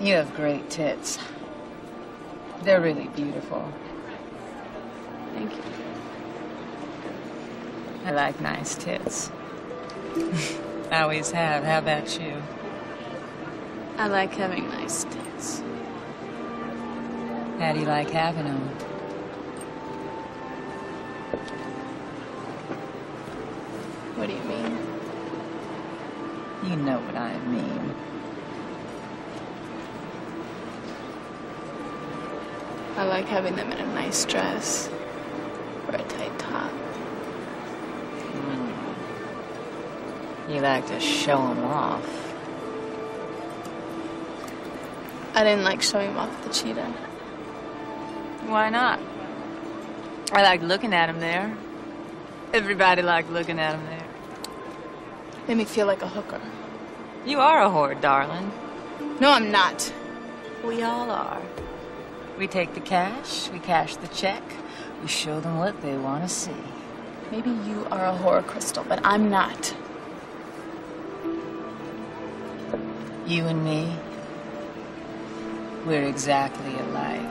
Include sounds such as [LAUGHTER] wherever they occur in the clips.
You have great tits. They're really beautiful. Thank you. I like nice tits. [LAUGHS] I always have. How about you? I like having nice tits. How do you like having them? What do you mean? You know what I mean. I like having them in a nice dress or a tight top. Hmm. You like to show them off. I didn't like showing off the cheetah. Why not? I like looking at him there. Everybody liked looking at him there. Made me feel like a hooker. You are a whore, darling. No, I'm not. We all are. We take the cash, we cash the check, we show them what they want to see. Maybe you are a horror Crystal, but I'm not. You and me, we're exactly alike.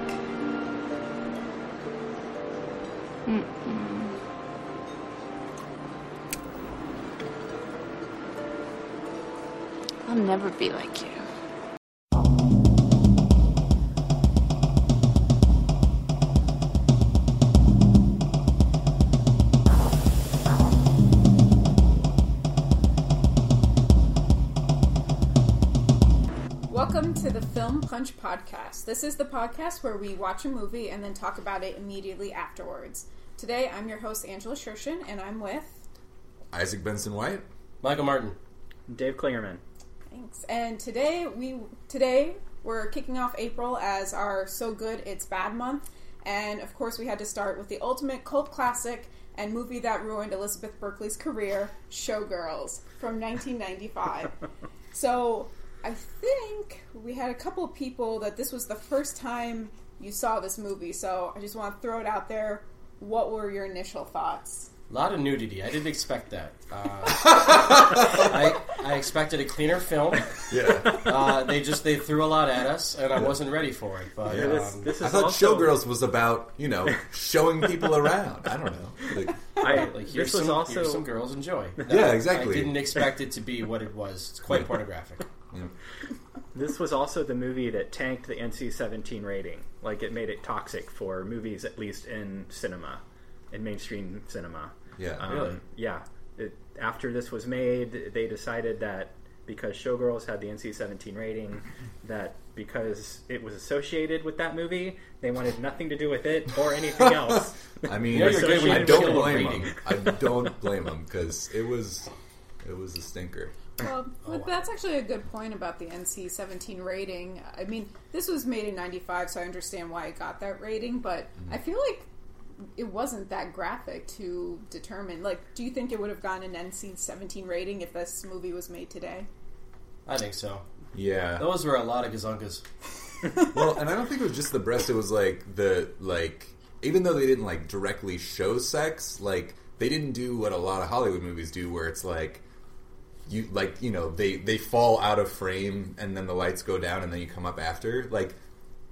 I'll never be like you. Film Punch Podcast. This is the podcast where we watch a movie and then talk about it immediately afterwards. Today, I'm your host, Angela Shershin, and I'm with. Isaac Benson White. Michael Martin. Dave Klingerman. Thanks. And today, we today we're kicking off April as our So Good It's Bad month, and of course, we had to start with the ultimate cult classic and movie that ruined Elizabeth Berkley's career, Showgirls, from 1995. [LAUGHS] So I think we had a couple of people that this was the first time you saw this movie. So I just want to throw it out there. What were your initial thoughts? A lot of nudity. I didn't expect that. Uh, [LAUGHS] I, I expected a cleaner film. Yeah. Uh, they just they threw a lot at us, and I wasn't ready for it. But Yeah. This, um, this I is thought also, Showgirls was about, you know, showing people around. I don't know. [LAUGHS] Like, I, like here's this was some, also here's some girls enjoy. Yeah, exactly. I didn't expect it to be what it was. It's quite pornographic. This was also the movie that tanked the NC-17 rating. Like it made it toxic for movies, at least in cinema, in mainstream cinema. yeah. Um, Really? Yeah. It, after this was made, they decided that because Showgirls had the NC-17 rating, that because it was associated with that movie, they wanted nothing to do with it or anything [LAUGHS] else. I mean, You know you're good when I don't blame them. I don't blame them because it was, it was a stinker. Well, [CLEARS THROAT] but oh, that's actually a good point about the NC 17 rating. I mean, this was made in 95, so I understand why it got that rating, but mm-hmm. I feel like it wasn't that graphic to determine. Like, do you think it would have gotten an NC 17 rating if this movie was made today? I think so. Yeah. Those were a lot of gazunkas. [LAUGHS] well, and I don't think it was just the breast. It was like the like, even though they didn't like directly show sex, like they didn't do what a lot of Hollywood movies do, where it's like you like you know they they fall out of frame and then the lights go down and then you come up after. Like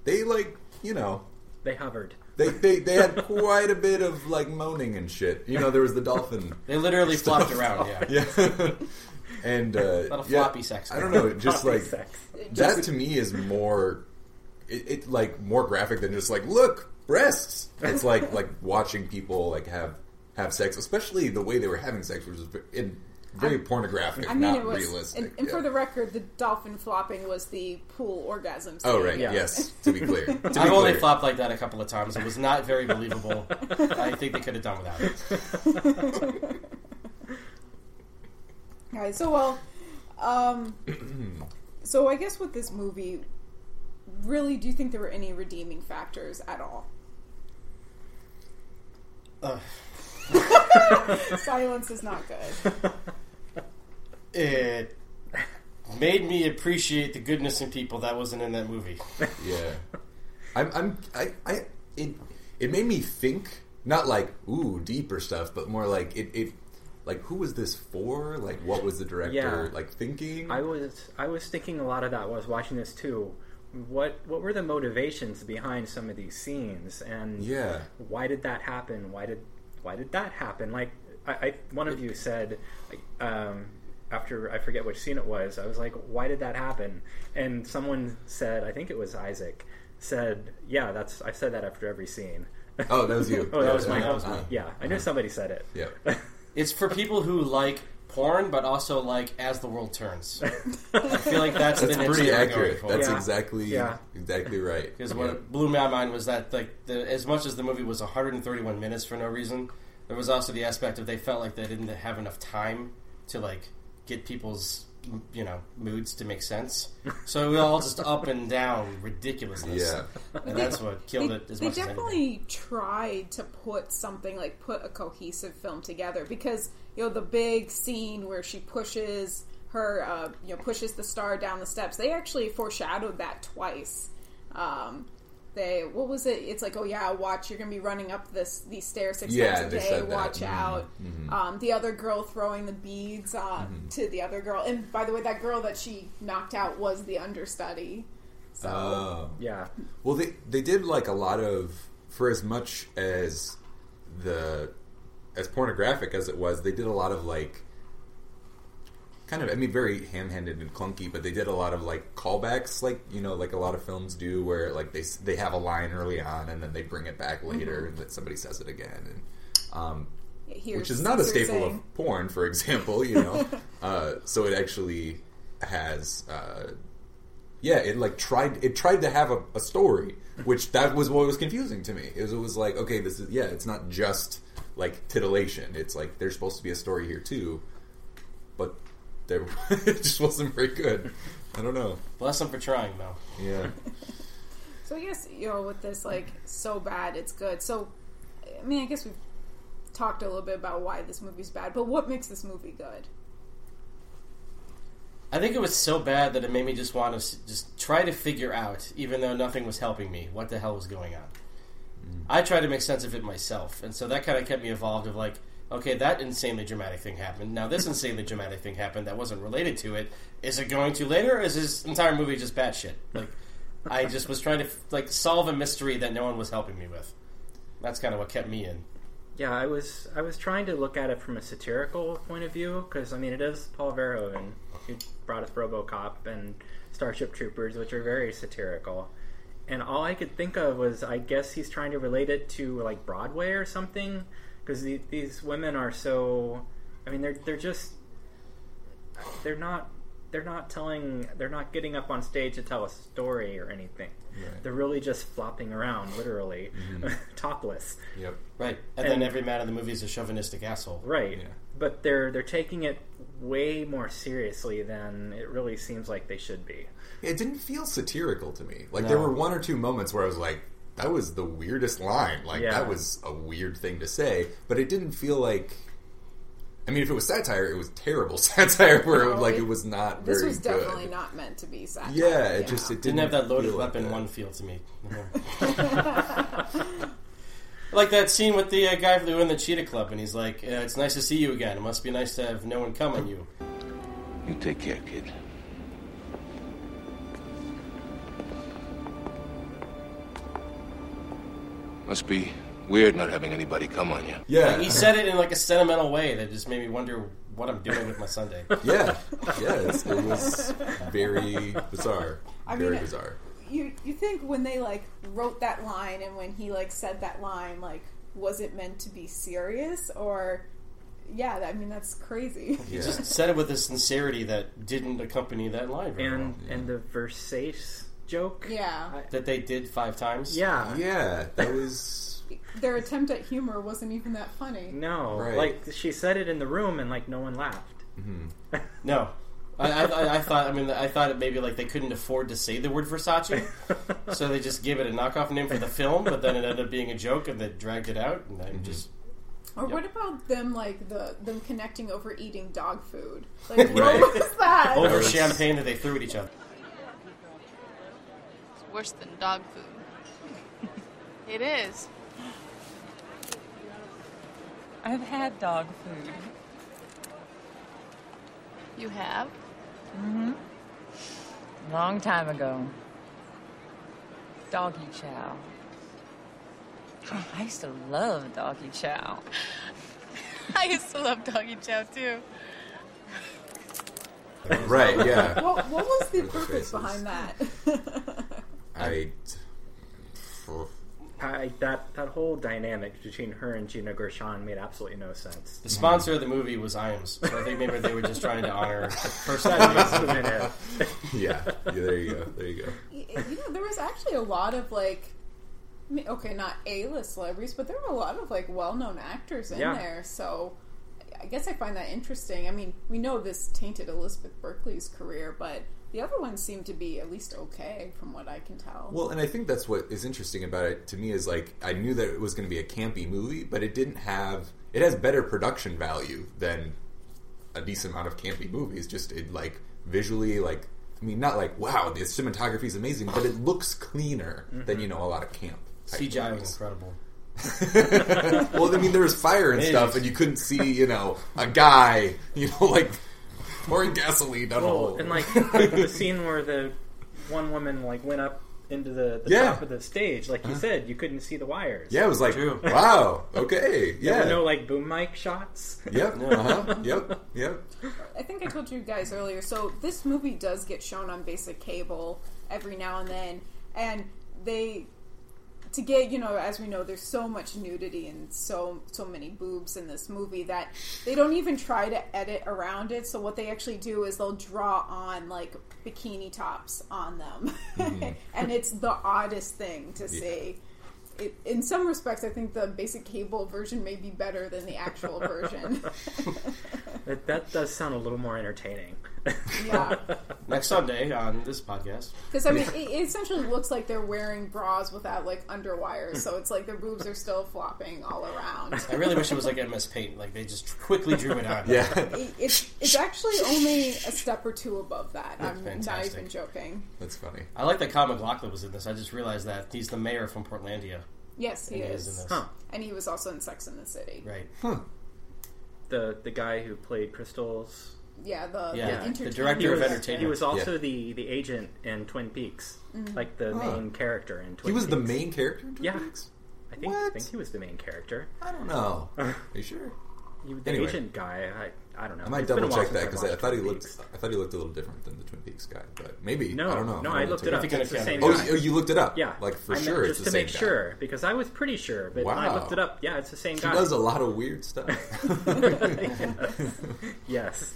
they like you know they hovered. they they, they had [LAUGHS] quite a bit of like moaning and shit. You know there was the dolphin. [LAUGHS] They literally flopped around. Yeah. [LAUGHS] Yeah. And uh, A lot of yeah, floppy sex I don't know. Just Floppy like sex. that to me is more it, it like more graphic than just like look breasts it's like like watching people like have have sex especially the way they were having sex which was ve- in, very pornographic I mean, not it was. realistic And, and yeah. for the record, the dolphin flopping was the pool orgasm. oh right Yeah. yes to be clear to I've only clear. flopped like that a couple of times. It was not very believable. I think they could have done without it. [LAUGHS] All right, so well, um, [CLEARS THROAT] so I guess with this movie, really, do you think there were any redeeming factors at all? Ugh. [LAUGHS] Silence is not good. [LAUGHS] It made me appreciate the goodness in people that wasn't in that movie. [LAUGHS] yeah I'm, I'm I, I it it made me think not like ooh deeper stuff but more like it, it like who was this for like what was the director Yeah. like thinking I was I was thinking a lot of that while I was watching this too. what what were the motivations behind some of these scenes and Yeah. why did that happen why did why did that happen like I, I one of you said um, after I forget which scene it was I was like why did that happen and someone said I think it was Isaac said yeah that's I said that after every scene Oh, that was you. [LAUGHS] oh that Yeah, was my yeah, that uh, me. yeah I knew somebody said it Yeah. [LAUGHS] It's for people who like porn, but also like as the world turns. [LAUGHS] I feel like that's, That's the niche pretty accurate. for. That's Yeah. exactly Yeah. exactly right. Because Yeah. what blew my mind was that like the, as much as the movie was 131 minutes for no reason, there was also the aspect of they felt like they didn't have enough time to like get people's you know moods to make sense. So we all just up and down ridiculousness. Yeah. and that's what killed they, it as they much as anything. definitely tried to put something like put a cohesive film together because you know the big scene where she pushes her uh, you know pushes the star down the steps they actually foreshadowed that twice um, they what was it it's like oh yeah watch you're gonna be running up this these stairs six Yeah, times a day said that. watch Mhm, out mhm. Um, the other girl throwing the beads uh, Mm-hmm. to the other girl and by the way that girl that she knocked out was the understudy so Oh. yeah Well, they they did like a lot of for as much as the as pornographic as it was, they did a lot of like kind of I mean very ham-handed and clunky, but they did a lot of like callbacks, like you know, like a lot of films do, where like they they have a line early on and then they bring it back later and then somebody says it again, and um, Here's which is not a staple of porn, for example. You know, [LAUGHS] uh, so it actually has. Uh, yeah, it like tried. It tried to have a, a story, which that was what was confusing to me. It was, it was like, okay, this is yeah, it's not just like titillation. It's like there's supposed to be a story here too, but there [LAUGHS] it just wasn't very good. I don't know. Bless them for trying, though. Yeah, [LAUGHS] So I guess you know with this like so bad it's good. So I mean I guess we've talked a little bit about why this movie's bad, but what makes this movie good? I think it was so bad that it made me just want to just try to figure out, even though nothing was helping me, what the hell was going on. Mm. I tried to make sense of it myself, and so that kind of kept me involved. Of like, okay, that insanely dramatic thing happened. Now this insanely dramatic thing happened that wasn't related to it. Is it going to later? Or is this entire movie just batshit? Like, I just was trying to like solve a mystery that no one was helping me with. That's kind of what kept me in. Yeah, I was I was trying to look at it from a satirical point of view because I mean it is Paul Verhoeven who brought us RoboCop and Starship Troopers, which are very satirical. And all I could think of was I guess he's trying to relate it to like Broadway or something because the, these women are so. I mean they're they're just they're not they're not telling they're not getting up on stage to tell a story or anything. Right. They're really just flopping around, literally, mm-hmm. [LAUGHS] topless. yep. Right, and, And- then every man in the movie is a chauvinistic asshole. Right. Yeah. But they're they're taking it way more seriously than it really seems like they should be. It didn't feel satirical to me. Like there were one or two moments where I was like, that was the weirdest line. Like Yeah. that was a weird thing to say, but it didn't feel like. I mean, if it was satire, it was terrible [LAUGHS] satire. Where No, like it- it was not This very was good. definitely not meant to be satire. Yeah, it just it Didn't didn't, have that loaded feel like weapon that. one feel to me. [LAUGHS] like that scene with the uh, guy who in the Cheetah Club, and he's like, uh, "It's nice to see you again. It must be nice to have no one come on you." You take care, kid. Must be weird not having anybody come on you. Yeah, He said it in like a sentimental way that just made me wonder what I'm doing with my Sunday. [LAUGHS] yeah, yeah. It was very bizarre. I very mean, bizarre. You you think when they like wrote that line and when he like said that line, like was it meant to be serious or? Yeah, I mean that's crazy. He Yeah. just said it with a sincerity that didn't accompany that line very And well. and the Versace joke. Yeah, That they did five times. Yeah. Yeah, that was. [LAUGHS] their attempt at humor wasn't even that funny. No. Right. Like she said it in the room and like no one laughed. Mm-hmm. No. [LAUGHS] I, I, I thought. I mean, I thought it maybe like they couldn't afford to say the word Versace, [LAUGHS] so they just gave it a knockoff name for the film. But then it ended up being a joke, and they dragged it out. And I'm mm-hmm. just Or Yep. what about them like the them connecting over eating dog food? Like Right. what was that? over champagne that they threw at each other. It's worse than dog food. It is. I've had dog food. You have? Mm-hmm. Long time ago. Doggy Chow. Oh, [SIGHS] I used to love Doggy Chow. [LAUGHS] I used to love Doggy Chow too. Right? Yeah. What, what was the purpose behind that? [LAUGHS] I. I, that that whole dynamic between her and Gina Gershon made absolutely no sense. The sponsor of the movie was Iams, so I think maybe they were just trying to honor [LAUGHS] the person. That must have been it. Yeah. yeah. There you go. There you go. Y- you know, there was actually a lot of like, I mean, okay, not A-list celebrities, but there were a lot of like well-known actors in Yeah. there. So, I guess I find that interesting. I mean, we know this tainted Elizabeth Berkley's career, but the other ones seem to be at least okay, from what I can tell. Well, and I think that's what is interesting about it to me is like I knew that it was going to be a campy movie, but it didn't have it has better production value than a decent amount of campy movies. Just it like visually, like I mean, not like wow, the cinematography is amazing, but it looks cleaner than you mm-hmm. know a lot of camp. type CGI was incredible. [LAUGHS] well, I mean, there was fire and It stuff, is. and you couldn't see, you know, a guy, you know, like pouring gasoline down a Well, hole. and like the, the [LAUGHS] scene where the one woman like went up into the, the Yeah. top of the stage, like you said, you couldn't see the wires. yeah, it was like, True. wow, [LAUGHS] okay, There yeah, were no like boom mic shots. yep, uh-huh, yep, yep. I think I told you guys earlier. So this movie does get shown on basic cable every now and then, and they to get you know as we know there's so much nudity and so so many boobs in this movie that they don't even try to edit around it. So what they actually do is they'll draw on like bikini tops on them. Mm-hmm. [LAUGHS] And it's the oddest thing to see. It, in some respects i think the basic cable version may be better than the actual version. [LAUGHS] That, that does sound a little more entertaining. Yeah [LAUGHS] Next Sunday on this podcast. Because I mean, it, it essentially looks like they're wearing bras without like underwires, so it's like their boobs are still flopping all around. I really wish it was like MS Paint, like they just quickly drew it on. Yeah, [LAUGHS] It, it's it's actually only a step or two above that. That's I'm not fantastic. even joking. that's funny. I like that Kyle MacLachlan was in this. I just realized that he's the mayor from Portlandia. Yes, he he is in this. Huh. and he was also in Sex in the City. Right. The the guy who played Crystal's Yeah, the Yeah, the, the director of was, entertainment. he was also Yeah. the the agent in Twin Peaks, mm-hmm. like the Huh. main character in Twin He was the Peaks. main character in Twin Yeah. Peaks? I think I What? think he was the main character. I don't know. [LAUGHS] Are you sure? He, the Anyway. agent guy. I I don't know. I might It's been a double while check that since because I watched thought he Twin looked. Peaks. I thought he looked a little different than the Twin Peaks guy, but maybe No, I don't know. no, I'm I gonna looked it up. Significant It's the same. Oh, guy. you, oh, you looked it up? Yeah, like for I meant sure, it's just the to same make guy. sure because I was pretty sure, but when I Wow. looked it up. Yeah, it's the same He guy. does a lot of weird stuff. [LAUGHS] [LAUGHS] yes.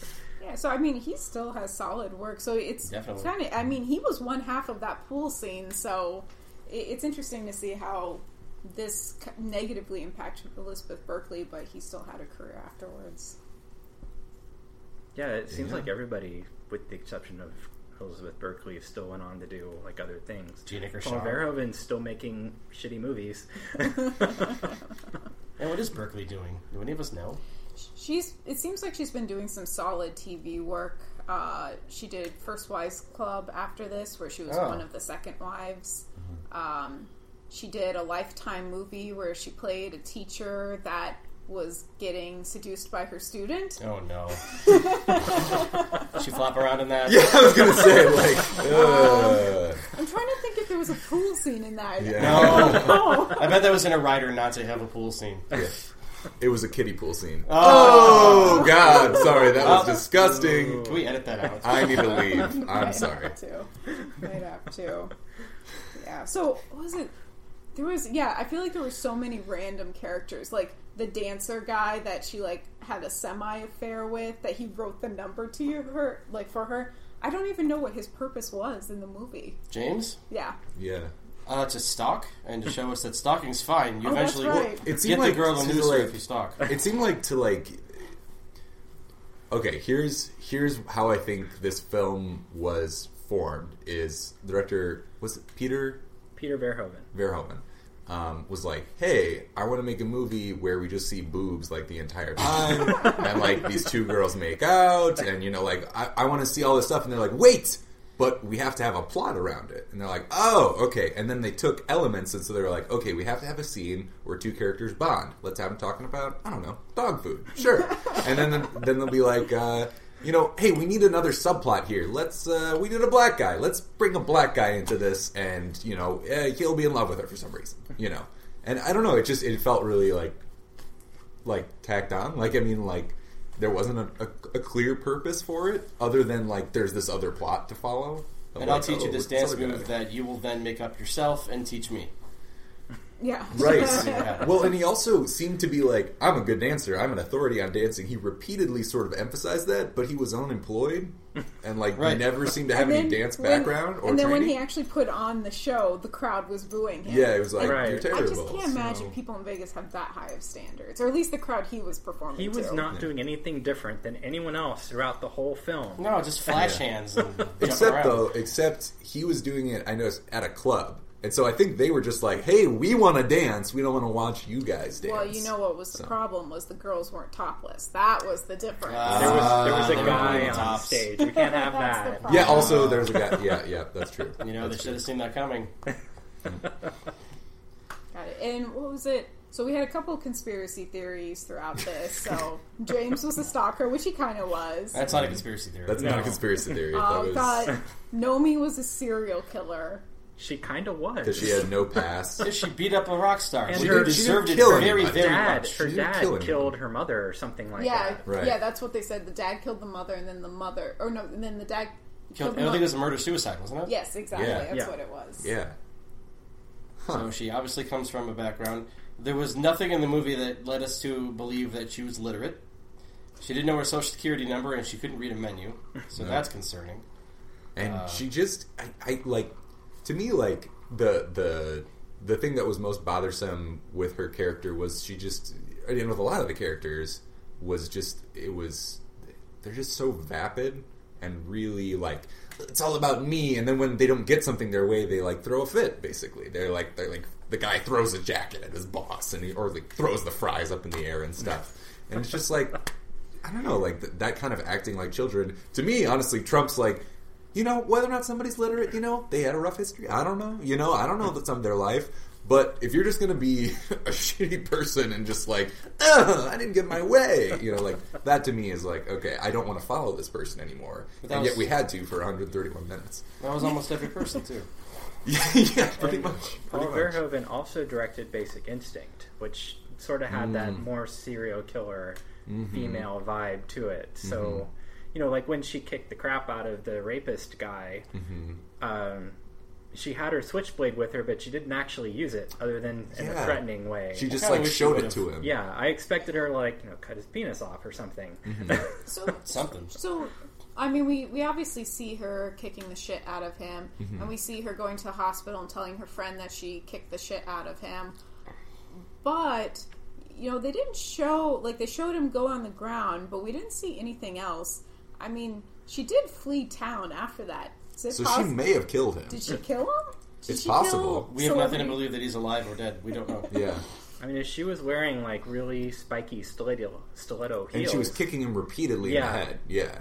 Yeah, so I mean, he still has solid work. So it's Definitely. kind of. I mean, he was one half of that pool scene, so it, it's interesting to see how this negatively impacted Elizabeth Berkley, but he still had a career afterwards. Yeah, it seems Yeah. like everybody, with the exception of Elizabeth Berkley, still went on to do like other things. Gina Paul Gershon. Verhoeven's still making shitty movies. [LAUGHS] [LAUGHS] And what is Berkley doing? Do any of us know? She's. It seems like she's been doing some solid TV work. Uh, she did First Wives Club after this, where she was Oh. one of the second wives. Um, she did a Lifetime movie where she played a teacher that was getting seduced by her student. Oh no. [LAUGHS] she flop around in that. yeah, I was gonna say [LAUGHS] like. uh, I'm trying to think if there was a pool scene in that. yeah. No. [LAUGHS] Oh. I bet that was in a writer not to have a pool scene. Yeah. It was a kiddie pool scene. Oh, Oh God, sorry, that was Oh. disgusting. can we edit that out? I need to [LAUGHS] leave. I'm Might sorry. Have to. Might have to. Yeah. So what was it? There was yeah. I feel like there were so many random characters, like the dancer guy that she like had a semi affair with, that he wrote the number to you, her like for her. I don't even know what his purpose was in the movie. James? Yeah. Yeah. Uh, to stalk and to show us that stalking's fine. You Oh, that's eventually right. It seemed get like the girl to to, lose like- if you stalk. [LAUGHS] it seemed like to like okay here's here's how i think this film was formed is the director was it peter Peter Verhoeven. verhoeven um, was like hey i want to make a movie where we just see boobs like the entire time [LAUGHS] and like these two girls make out and you know like i, I want to see all this stuff and they're like wait but we have to have a plot around it. And they're like, oh, okay. And then they took elements, and so they were like, okay, we have to have a scene where two characters bond. Let's have them talking about, I don't know, dog food. Sure. [LAUGHS] and then then they'll be like, uh, you know, hey, we need another subplot here. Let's uh, we need a black guy. Let's bring a black guy into this, and you know, uh, he'll be in love with her for some reason. You know, and I don't know. It just it felt really like like tacked on. Like I mean, like there wasn't a, a, a clear purpose for it other than like there's this other plot to follow. And I'll teach you oh, this dance move that you will then make up yourself and teach me. Yeah. Right. [LAUGHS] Yeah. Well, and he also seemed to be like, I'm a good dancer. I'm an authority on dancing. He repeatedly sort of emphasized that, but he was unemployed and like Right. never seemed to have any then dance when- background or and then when he actually put on the show, the crowd was booing him. yeah, it was like Right. you're terrible. I just can't imagine So- people in Vegas have that high of standards, or at least the crowd he was performing. He was to. not doing anything different than anyone else throughout the whole film. No, just flash hands and Except though, except he was doing it. I noticed at a club, and so I think they were just like, "Hey, we want to dance. We don't want to watch you guys dance." Well, you know what was the So- problem was the girls weren't topless. That was the difference. Ah. There was there was a they guy over on stage. We can't have [LAUGHS] That's that. Yeah. Also, there's a guy. [LAUGHS] Yeah, yeah, that's true. You know, they should have seen that coming. [LAUGHS] Got it. And what was it? So we had a couple of conspiracy theories throughout this. So James was a stalker, which he kind of was. That's not a conspiracy theory. That's not a conspiracy theory. Uh, that was Nomi was a serial killer. She kind of was. because she had no past. Because [LAUGHS] she beat up a rock star. And she her- deserved she it didn't kill very, anybody. very dad, much. her She didn't dad kill anybody. killed her mother or something like yeah, that. Right. yeah, that's what they said. The dad killed the mother, and then the mother, or no, and then the dad Killed, killed I the don't think it was a murder suicide, wasn't it? Yes, exactly. Yeah. That's Yeah. what it was. Yeah. So she obviously comes from a background. There was nothing in the movie that led us to believe that she was literate. She didn't know her social security number and she couldn't read a menu, so No. that's concerning. and Uh, she just I, I like to me like the the the thing that was most bothersome with her character was she just and with a lot of the characters was just it was they're just so vapid and really like it's all about me. And then when they don't get something their way they like throw a fit basically. They're like they're like the guy throws a jacket at his boss and he or like throws the fries up in the air and stuff. And it's just like I don't know, like th- that kind of acting like children. To me, honestly, Trump's like, you know, whether or not somebody's literate, you know, they had a rough history. I don't know, you know, I don't know that's some of their life. But if you're just going to be [LAUGHS] a shitty person and just like, Ugh, I didn't get my way, you know, like that to me is like, okay, I don't want to follow this person anymore. But that And yet we had to for 131 minutes. That was almost every person too. [LAUGHS] yeah, pretty much. Paul Pretty much. Verhoeven also directed Basic Instinct, which sort of had that mm. more serial killer mm-hmm. female vibe to it. So, mm-hmm. You know, like when she kicked the crap out of the rapist guy, um, she had her switchblade with her, but she didn't actually use it, other than in a threatening way. She just like showed it to him. yeah, I expected her to, like you know cut his penis off or something. [LAUGHS] So, Something. so I mean, we we obviously see her kicking the shit out of him, Mm-hmm. and we see her going to the hospital and telling her friend that she kicked the shit out of him. But you know, they didn't show like they showed him go on the ground, but we didn't see anything else. I mean, she did flee town after that. it So she may have killed him. Did she kill him? Did It's possible. kill We have nothing to believe that he's alive or dead. We don't know. [LAUGHS] Yeah. I mean, if she was wearing like really spiky stiletto stiletto heels, And she was kicking him repeatedly Yeah. in the head. Yeah.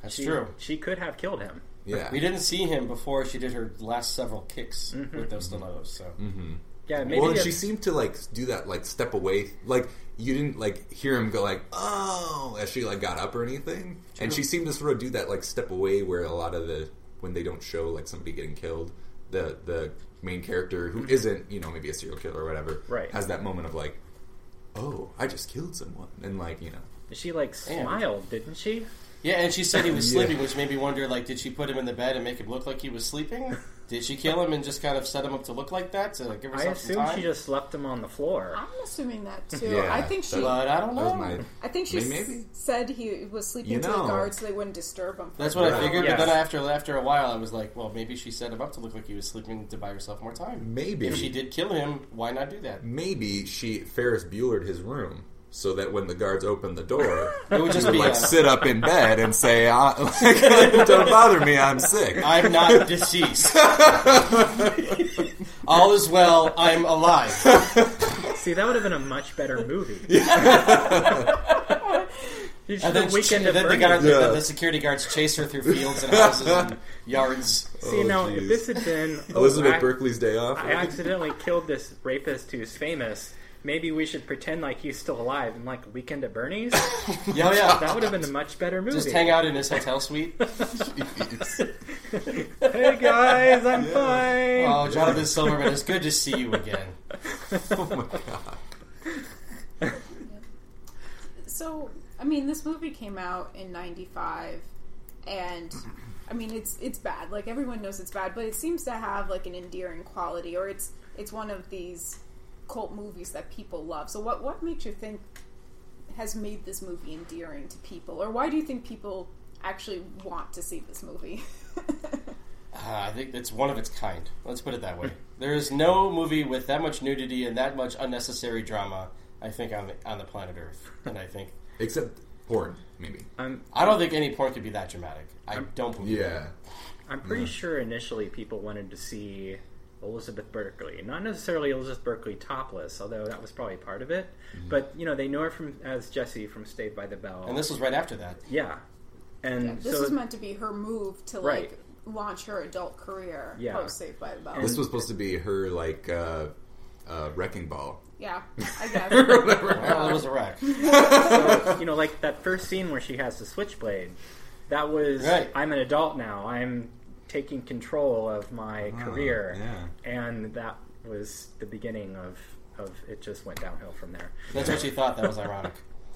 That's she, true. She could have killed him. Yeah. We didn't see him before she did her last several kicks mm-hmm. with those stilettos. So mm-hmm. Yeah, maybe well, and she seemed to like do that like step away, like you didn't like hear him go like oh as she like got up or anything, and she seemed to sort of do that like step away where a lot of the when they don't show like somebody getting killed, the the main character who mm-hmm. isn't you know maybe a serial killer or whatever, Right. has that moment of like oh I just killed someone and like you know she like Damn. smiled, didn't she? yeah, and she said he was [LAUGHS] Yeah. sleeping, which made me wonder: like, did she put him in the bed and make him look like he was sleeping? [LAUGHS] Did she kill him and just kind of set him up to look like that to give I herself some assume time? she just left him on the floor. I'm assuming that too. Yeah, I think she. but I don't that was know. my I think she I mean, maybe. s- said he was sleeping You to know. the guards so they wouldn't disturb him. That's what I Right. figured. Yes. But then after after a while, I was like, well, maybe she set him up to look like he was sleeping to buy herself more time. maybe If she did kill him, why not do that? maybe she Ferris Buellered his room. So that when the guards opened the door, It would just would be like a, sit up in bed and say, "Ah, [LAUGHS] like, "Don't [LAUGHS] bother me, I'm sick." I'm not deceased. [LAUGHS] All is well. I'm alive. See, that would have been a much better movie. You And then, have weekend she, at then the, guard, Yeah. the, the security guards chase her through fields and houses and yards. See, Oh, now jeez. if this had been oh, Elizabeth I, Berkley's day off. I accidentally killed this rapist who's famous. Maybe we should pretend like he's still alive and like Weekend at Bernie's. [LAUGHS] Yeah, oh, yeah. that would have been a much better movie. Just hang out in his hotel suite. [LAUGHS] Hey guys, I'm fine. Oh, Jonathan Silverman, it's good to see you again. [LAUGHS] oh my god. So, I mean, this movie came out in '95, and I mean, it's it's bad. Like everyone knows it's bad, but it seems to have like an endearing quality, or it's it's one of these cult movies that people love. So, what what makes you think has made this movie endearing to people, or why do you think people actually want to see this movie? [LAUGHS] Uh, I think it's one of its kind. Let's put it that way. [LAUGHS] There is no movie with that much nudity and that much unnecessary drama. I think on the on the planet Earth, and I think Except porn, maybe. I'm I don't think any porn could be that dramatic. I don't believe. it. Yeah. I'm pretty sure initially people wanted to see Elizabeth Berkley, not necessarily Elizabeth Berkley topless, although that was probably part of it. But you know, they know her from as Jessie from Saved by the Bell, And this was right after that. yeah, and Yeah, this so was meant to be her move to Right. like launch her adult career Yeah. post Saved by the Bell. This was supposed to be her like uh, uh, wrecking ball. yeah, I [LAUGHS] guess. Well, it was a wreck. [LAUGHS] you know, like that first scene where she has the switchblade. That was Right. I'm an adult now. I'm taking control of my ah, career, yeah. and that was the beginning of of it. Just went downhill from there. That's what she thought. That was ironic.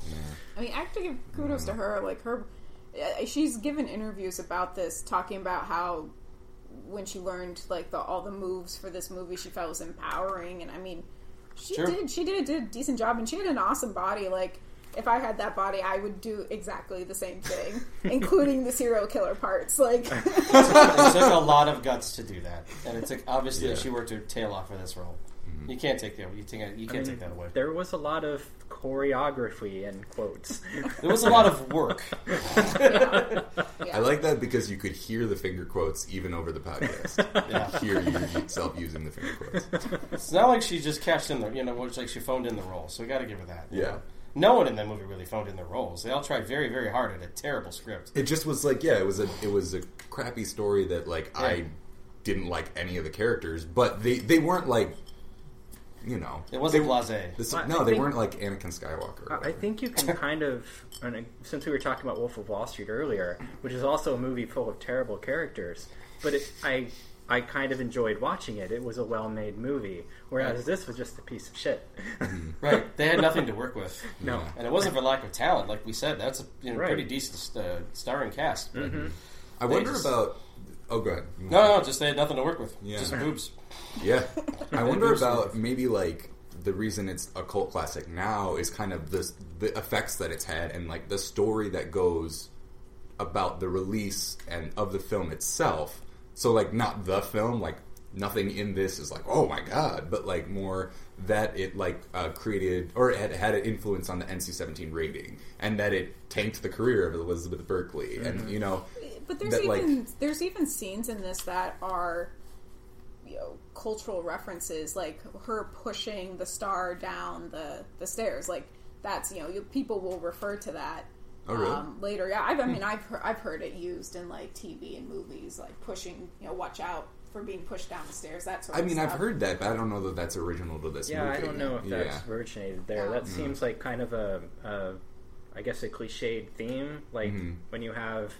[LAUGHS] I mean, I have to give kudos to her. Like her, she's given interviews about this, talking about how when she learned like the, all the moves for this movie, she felt was empowering. And I mean, she Sure. did. She did, did a decent job, and she had an awesome body. Like if I had that body, I would do exactly the same thing, including the serial killer parts. Like It [LAUGHS] took a lot of guts to do that, and it took obviously Yeah. she worked her tail off for this role. Mm-hmm. You can't take that. You can't. You can't take that away. There was a lot of choreography and quotes. There was a lot of work. [LAUGHS] yeah. I like that because you could hear the finger quotes even over the podcast. [LAUGHS] Yeah. hear yourself using the finger quotes. It's not like she just cashed in the. You know, it's like she phoned in the role. So we got to give her that. Yeah. know? No one in that movie really phoned in their roles. They all tried very, very hard at a terrible script. It just was like, yeah, it was a it was a crappy story that like Yeah. I didn't like any of the characters, but they they weren't like, you know, It wasn't they, blasé. This, I- no, I they think- weren't like Anakin Skywalker. I I think you can [LAUGHS] kind of, since we were talking about Wolf of Wall Street earlier, which is also a movie full of terrible characters, but it, I I kind of enjoyed watching it. It was a well-made movie, whereas Right. this was just a piece of shit. [LAUGHS] Right. They had nothing to work with. no, Yeah. And it wasn't for lack of talent, like we said. That's a you know, Right. pretty decent uh, starring cast. But I wonder just- about. Oh, go ahead. No, no, just they had nothing to work with. Yeah. Just boobs. Yeah, I [LAUGHS] wonder about Willis. maybe like the reason it's a cult classic now is kind of the the effects that it's had and like the story that goes about the release and of the film itself. So like not the film, like nothing in this is like oh my god, but like more that it like uh, created or it had had an influence on the NC-17 rating and that it tanked the career of Elizabeth Berkley and you know But there's that, like- even there's even scenes in this that are you know cultural references, like her pushing the star down the the stairs. Like that's you know you, people will refer to that. Oh, really? Um, later, yeah. I've, I mean, I've heard, I've heard it used in like TV and movies, like pushing. You know, watch out for being pushed down the stairs. That sort I of mean stuff. I've heard that, but I don't know that that's original to this yeah, movie. I don't know if that's Yeah. originated there. Yeah. That seems like kind of a, a, I guess, a cliched theme. Like Mhm. when you have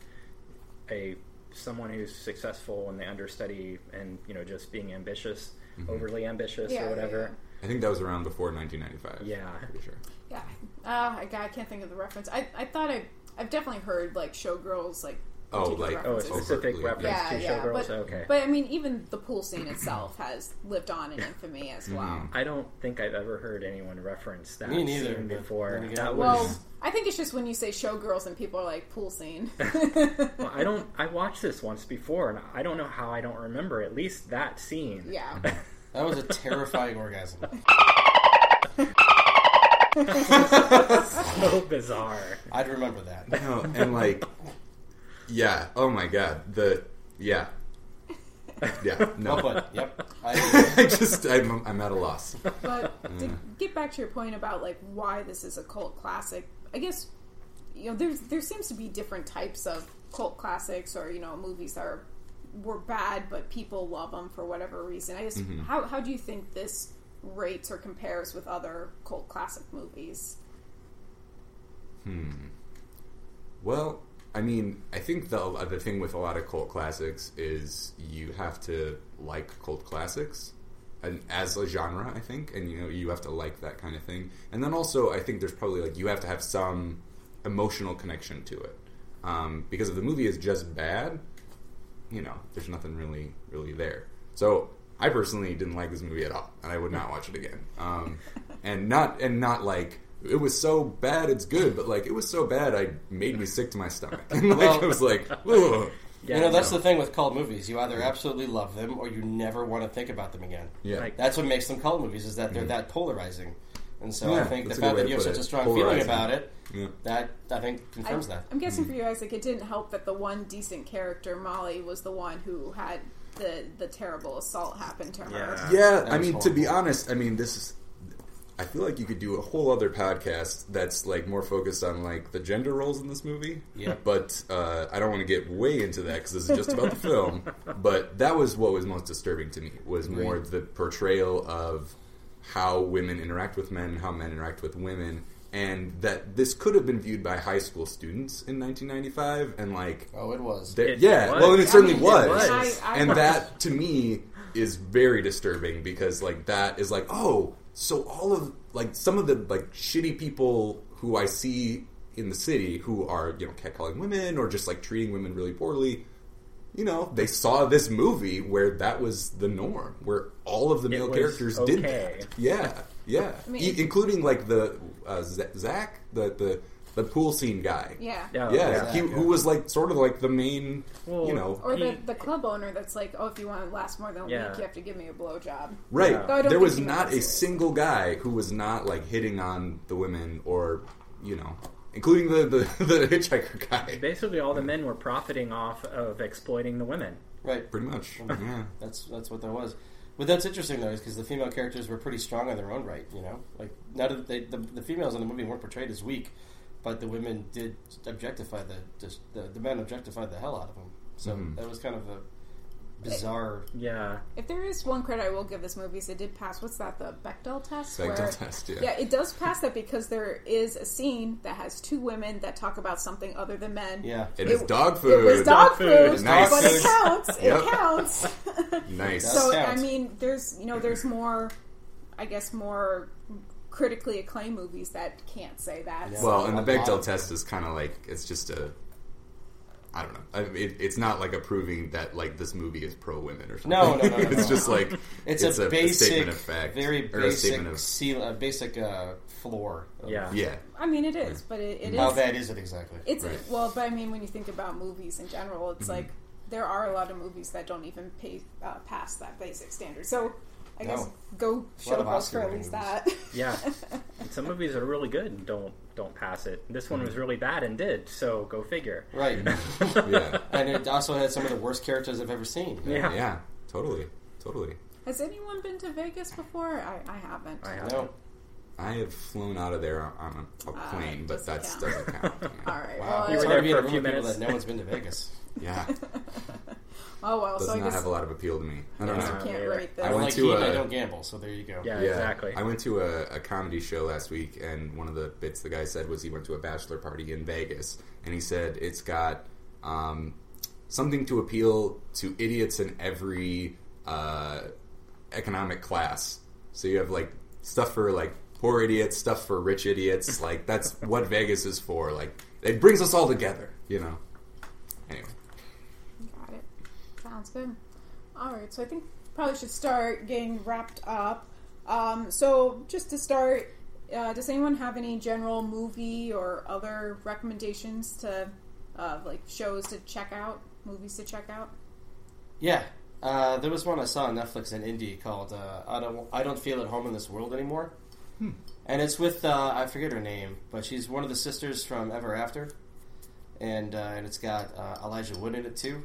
a someone who's successful and they understudy and you know just being ambitious, overly ambitious Yeah, or yeah, whatever. I think that was around before 1995. Yeah. pretty sure. Yeah, uh, I, I can't think of the reference. I, I thought I I've definitely heard like showgirls like Oh, particular like- Oh, a specific Overtly, reference yeah, to yeah, Showgirls. but, okay. but I mean, even the pool scene itself has lived on in infamy as well. Mm-hmm. I don't think I've ever heard anyone reference that Me neither, scene before. then again- That Well, I think it's just when you say showgirls and people are like pool scene. [LAUGHS] well, I don't. I watched this once before, and I don't know how I don't remember at least that scene. yeah, [LAUGHS] That was a terrifying orgasm. [LAUGHS] so bizarre. I'd remember that. No, and like, yeah. Oh my god. The yeah, yeah. No, oh, Well put. Yep. I, [LAUGHS] I just I'm, I'm at a loss. but to mm. get back to your point about like why this is a cult classic, I guess you know there's there seems to be different types of cult classics or you know movies that are were bad but people love them for whatever reason. I guess how how do you think this rates or compares with other cult classic movies. Hmm. Well, I mean, I think the the thing with a lot of cult classics is you have to like cult classics, and as a genre, I think, and you know, you have to like that kind of thing. And then also, I think there's probably like you have to have some emotional connection to it, um, because if the movie is just bad, you know, there's nothing really really there. So I personally didn't like this movie at all, and I would not watch it again. Um, [LAUGHS] and not and not like it was so bad it's good, but like it was so bad I made me sick to my stomach. [LAUGHS] And like Well- I was like, Ugh. you know, that's no. the thing with cult movies. You either absolutely love them or you never want to think about them again. yeah, Like- That's what makes them cult movies is that they're that polarizing. And so I think the fact that you have such put a it. strong feeling about it, yeah. that I think I, confirms that. I'm guessing for you, Isaac, it didn't help that the one decent character, Molly, was the one who had the the terrible assault happen to her. Yeah. Yeah, I was mean, to be honest, I mean, this is. I feel like you could do a whole other podcast that's like more focused on like the gender roles in this movie. Yeah. But uh, I don't want to get way into that because this is just about the film. [LAUGHS] But that was what was most disturbing to me was more Agreed. the portrayal of how women interact with men, how men interact with women, and that this could have been viewed by high school students in 1995, and like Oh, it was. there- It yeah, was. well, and it I certainly mean, it was. was. I- I and was- that to me is very disturbing because like that is like, oh, so all of like some of the like shitty people who I see in the city who are you know catcalling women or just like treating women really poorly. You know, they saw this movie where that was the norm, where all of the male was characters did that. Yeah, yeah, mean, E- including like the uh, Zach, the the the pool scene guy. Yeah. Yeah, Yeah, yeah. he, who was like sort of like the main, Well, you know, Or the, the club owner that's like, oh, if you want to last more than a Yeah. week, you have to give me a blowjob. right. Yeah. Though I don't There was not a was. single guy who was not like hitting on the women or, you know, including the the, [LAUGHS] the hitchhiker guy. Basically, all the men were profiting off of exploiting the women. Right. Pretty much. Yeah. That's that's what that was. But that's interesting though, is because the female characters were pretty strong in their own right. You know, like not that they, the the females in the movie weren't portrayed as weak, but the women did objectify the just the, the men objectified the hell out of them. So Mhm. that was kind of a bizarre. Yeah, If there is one credit I will give this movie is it did pass. What's that? The Bechdel test. Bechdel where- test, yeah. Yeah, it does pass that because there is a scene that has two women that talk about something other than men. Yeah. It is It- dog food. It was dog, Dog food, food. Nice. but it counts. Yep. [LAUGHS] It counts. Nice. So count. I mean, there's you know, there's more, I guess, more critically acclaimed movies that can't say that. Yeah. well, and the A. Bechdel test is kind of like it's just a. I don't know. I, it, it's not like approving that like this movie is pro women or something. No, no, no, [LAUGHS] no, it's no. just like It's, a, basic, statement of fact, very or a basic, statement of seal, uh, basic uh, floor. Of yeah, yeah. I mean, it is, but it, it is. How bad is it exactly? It's Right. well, but I mean, when you think about movies in general, it's Mm-hmm. like there are a lot of movies that don't even pay uh, past that basic standard. So I guess go A lot show of us for at least that. yeah. [LAUGHS] And some movies are really good and don't don't pass it. This one was really bad and did. So go figure. Right. [LAUGHS] yeah. and it also had some of the worst characters I've ever seen. Yeah, Yeah. Totally. Totally. Has anyone been to Vegas before? I, I haven't. I have. No. I have flown out of there on a, a Ah, plane, but that doesn't count. [LAUGHS] All right. Wow. Well, You it's were there to be in for a a few people minutes. that no one's been to Vegas. Yeah. Oh well. Does So I not guess have a lot of appeal to me. I don't know. I can't either. rate this. I I went like to eating, I a- don't gamble, so there you go. Yeah, Yeah, exactly. I went to a, a comedy show last week, and one of the bits the guy said was he went to a bachelor party in Vegas, and he said it's got um, something to appeal to idiots in every uh, economic class. So you have like stuff for like poor idiots, stuff for rich idiots. like that's what Vegas is for. Like it brings us all together, you know. Anyway, Got it. Sounds good. All right, so I think probably should start getting wrapped up. Um, so just to start, uh, does anyone have any general movie or other recommendations to uh, like shows to check out, movies to check out? Yeah. Uh, there was one I saw on Netflix in Indie called uh, "I don't I don't feel at home in this world anymore," and it's with uh, I forget her name, but she's one of the sisters from Ever After, and uh, and it's got uh, Elijah Wood in it too,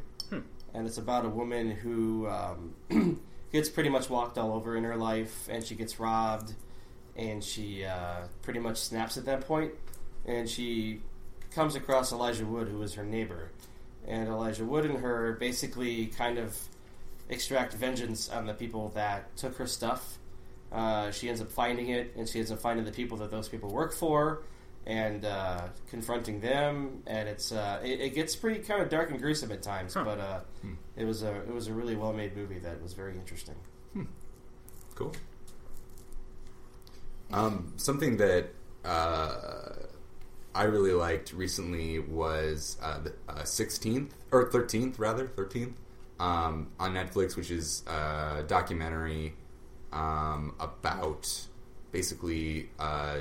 and it's about a woman who um, [CLEARS THROAT] gets pretty much walked all over in her life, and she gets robbed, and she uh, pretty much snaps at that point, and she comes across Elijah Wood, who is her neighbor, and Elijah Wood and her basically kind of extract vengeance on the people that took her stuff. Uh, she ends up finding it, and she ends up finding the people that those people work for, and uh, confronting them. And it's uh, it, it gets pretty kind of dark and gruesome at times, Huh. but uh, it was a it was a really well made movie that was very interesting. Cool. Um, something that uh, I really liked recently was uh, the uh, 16th or 13th rather 13th um, on Netflix, which is a documentary um, about basically uh,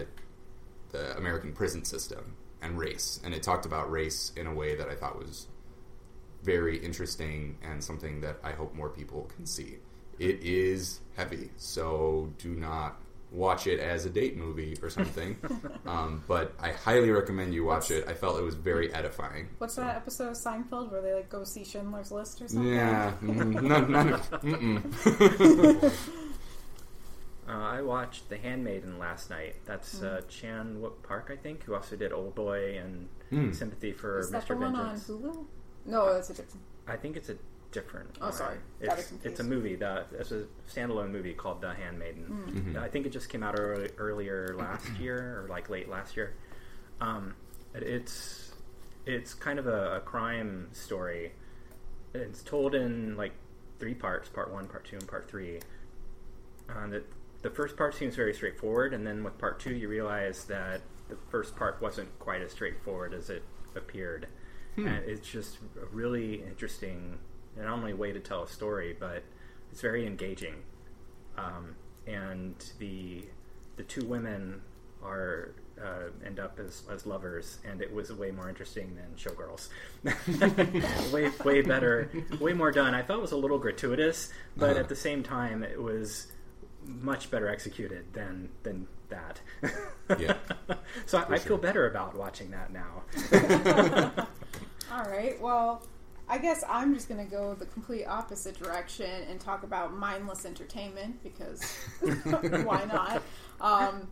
the American prison system and race, and it talked about race in a way that I thought was very interesting and something that I hope more people can see. It is heavy, so do not watch it as a date movie or something. [LAUGHS] um, but I highly recommend you watch it. I felt it was very edifying. What's that episode of Seinfeld where they like go see Schindler's List or something? Yeah, mm, none, none of. [LAUGHS] [LAUGHS] Uh, I watched The Handmaiden last night. That's uh, Chan Wook Park, I think, who also did Old Boy and Hmm. Sympathy for Is that Mr. the one on Vengeance. Hulu? No, that's a different. I think it's a different. Oh, one. sorry. It's, it's a movie. The, it's a standalone movie called The Handmaiden. Hmm. I think it just came out early, earlier last [CLEARS THROAT] year or like late last year. Um, it's it's kind of a, a crime story. It's told in like three parts: part one, part two, and part three. And it, the first part seems very straightforward, and then with part two, you realize that the first part wasn't quite as straightforward as it appeared. And it's just a really interesting, not only way to tell a story, but it's very engaging. Um, and the the two women are uh, end up as, as lovers, and it was way more interesting than Showgirls. [LAUGHS] way way better, way more done. I thought it was a little gratuitous, but Uh-huh. at the same time, it was much better executed than than that. Yeah. [LAUGHS] so I, I sure. feel better about watching that now. [LAUGHS] All right. Well, I guess I'm just going to go the complete opposite direction and talk about mindless entertainment because [LAUGHS] why not? Um,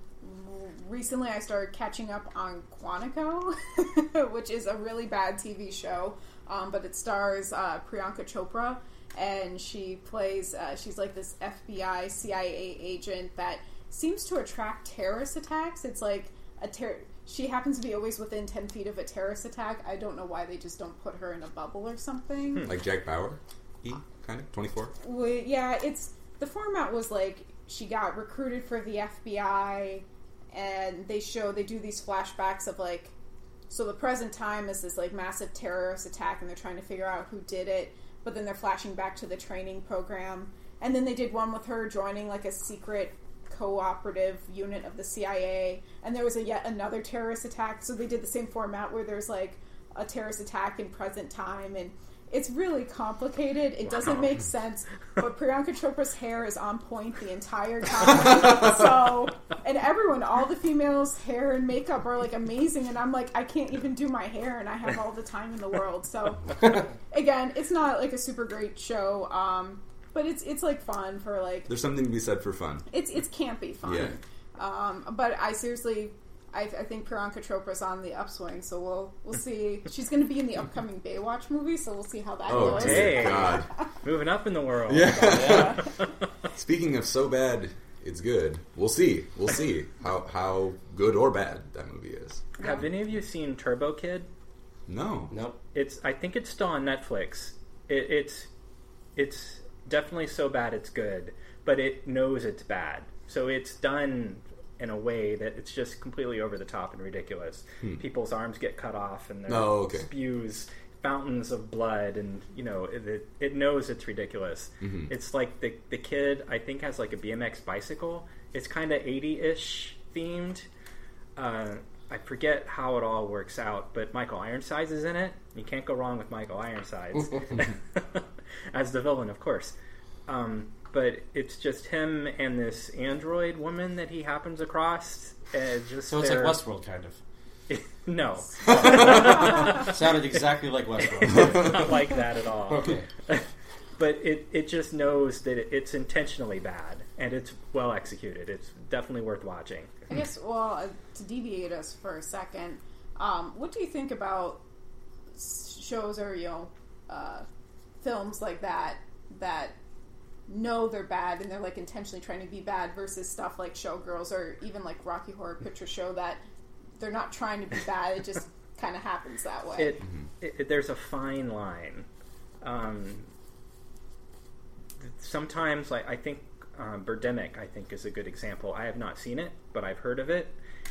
recently, I started catching up on Quantico, which is a really bad TV show, um, but it stars uh, Priyanka Chopra, and she plays. Uh, she's like this FBI CIA agent that seems to attract terrorist attacks. It's like a ter- she happens to be always within 10 feet of a terrorist attack. I don't know why they just don't put her in a bubble or something. like Jack Bauer, E kind of twenty four. We, yeah, it's the format was like she got recruited for the FBI, and they show they do these flashbacks of like, so the present time is this like massive terrorist attack, and they're trying to figure out who did it, but then they're flashing back to the training program, and then they did one with her joining like a secret cooperative unit of the CIA, and there was a yet another terrorist attack. So they did the same format where there's like a terrorist attack in present time, and it's really complicated. It doesn't make sense, [LAUGHS] but Priyanka Chopra's hair is on point the entire time. [LAUGHS] so, and everyone, all the females' hair and makeup are like amazing, and I'm like, I can't even do my hair, and I have all the time in the world. So, [LAUGHS] again, it's not like a super great show. Um, but it's it's like fun for like There's something to be said for fun. it's it's campy fun. Yeah. Um, but I seriously, I, I think Priyanka Chopra's on the upswing, so we'll we'll see. She's going to be in the upcoming Baywatch movie, so we'll see how that Oh goes. dear Hey. God! [LAUGHS] Moving up in the world. Yeah. [LAUGHS] Speaking of so bad, it's good. We'll see. We'll see how how good or bad that movie is. Have any of you seen Turbo Kid? No. nope. It's I think it's still on Netflix. It, it's it's definitely so bad it's good, but it knows it's bad. So it's done in a way that it's just completely over the top and ridiculous. People's arms get cut off and there Oh, okay. spews fountains of blood and you know it, it, knows it's ridiculous. It's like the, the kid i think has like a bmx bicycle. It's kind of 80-ish themed. Uh, i forget how it all works out but michael ironsides is in it. You can't go wrong with michael ironsides. [LAUGHS] [LAUGHS] As the villain of course. Um, but it's just him and this android woman that he happens across uh, just So it's like Westworld, kind of. [LAUGHS] no [LAUGHS] Sounded exactly like Westworld. [LAUGHS] not like that at all okay. but it, it just knows that it, it's intentionally bad and it's well executed. It's definitely worth watching. I guess. Well, uh, to deviate us for a second, um, what do you think about shows or you know uh, films like that that know they're bad and they're like intentionally trying to be bad versus stuff like Showgirls or even like Rocky Horror Picture Show that they're not trying to be bad. It just [LAUGHS] kind of happens that way. it, it, it- there's a fine line. Um, sometimes, like I think um, Birdemic, I think is a good example. I have not seen it, but I've heard of it,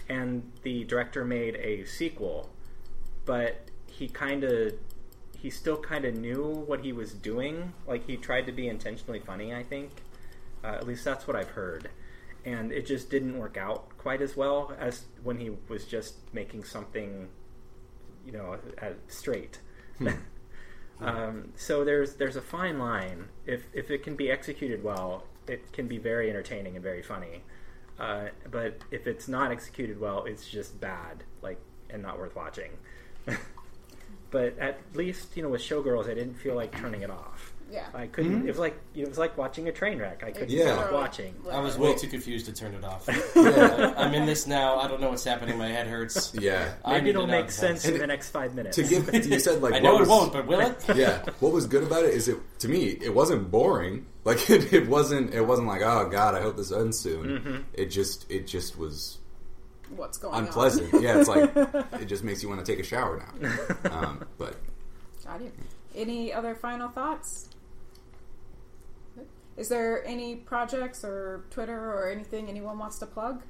and the director made a sequel, but he kind of he still kind of knew what he was doing. Like he tried to be intentionally funny. I think, uh, at least that's what I've heard. And it just didn't work out quite as well as when he was just making something you know, straight. [LAUGHS] um, so there's there's a fine line. If if it can be executed well, it can be very entertaining and very funny. Uh, but if it's not executed well, it's just bad, like and not worth watching. [LAUGHS] but at least you know with Showgirls, I didn't feel like turning it off. yeah. I couldn't. It was like you know, it was like watching a train wreck. I couldn't Yeah. stop watching. I was way too confused to turn it off. [LAUGHS] [LAUGHS] Yeah. I'm in this now. I don't know what's happening. My head hurts. [LAUGHS] yeah. Maybe it'll make sense in the next five minutes. To give, you said like I what know it won't, but will it? yeah. What was good about it is it to me it wasn't boring. Like it, it wasn't it wasn't like oh god I hope this ends soon. Mm-hmm. It just it just was What's going unpleasant. on? Unpleasant. yeah, it's like [LAUGHS] it just makes you want to take a shower now. [LAUGHS] Um, but Got you. Any other final thoughts? Is there any projects or Twitter or anything anyone wants to plug?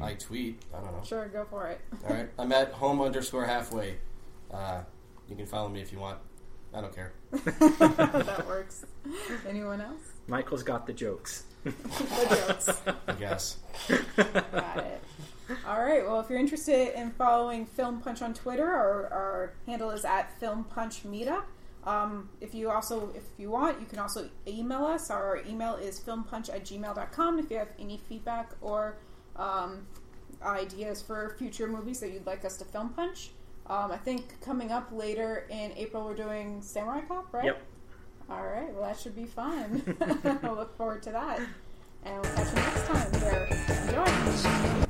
I tweet. I don't know. Sure, go for it. All right. I'm at [LAUGHS] home underscore halfway. Uh, you can follow me if you want. I don't care. [LAUGHS] that works. Anyone else? Michael's got the jokes. [LAUGHS] The jokes. I guess. Got it. All right. Well, if you're interested in following Film Punch on Twitter, our, our handle is at Film Punch Meetup. Um, if you also, if you want, you can also email us. Our email is filmpunch at gmail.com if you have any feedback or um, ideas for future movies that you'd like us to film punch. Um, I think coming up later in April, we're doing Samurai Cop, right? Yep. All right. Well, that should be fun. [LAUGHS] I'll look forward to that. And we'll catch you next time here. Enjoy.